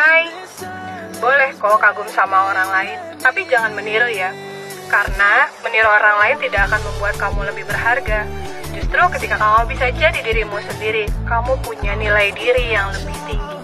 Hai, boleh kok kagum sama orang lain, tapi jangan meniru ya. Karena meniru orang lain tidak akan membuat kamu lebih berharga. Justru ketika kamu bisa jadi dirimu sendiri, kamu punya nilai diri yang lebih tinggi.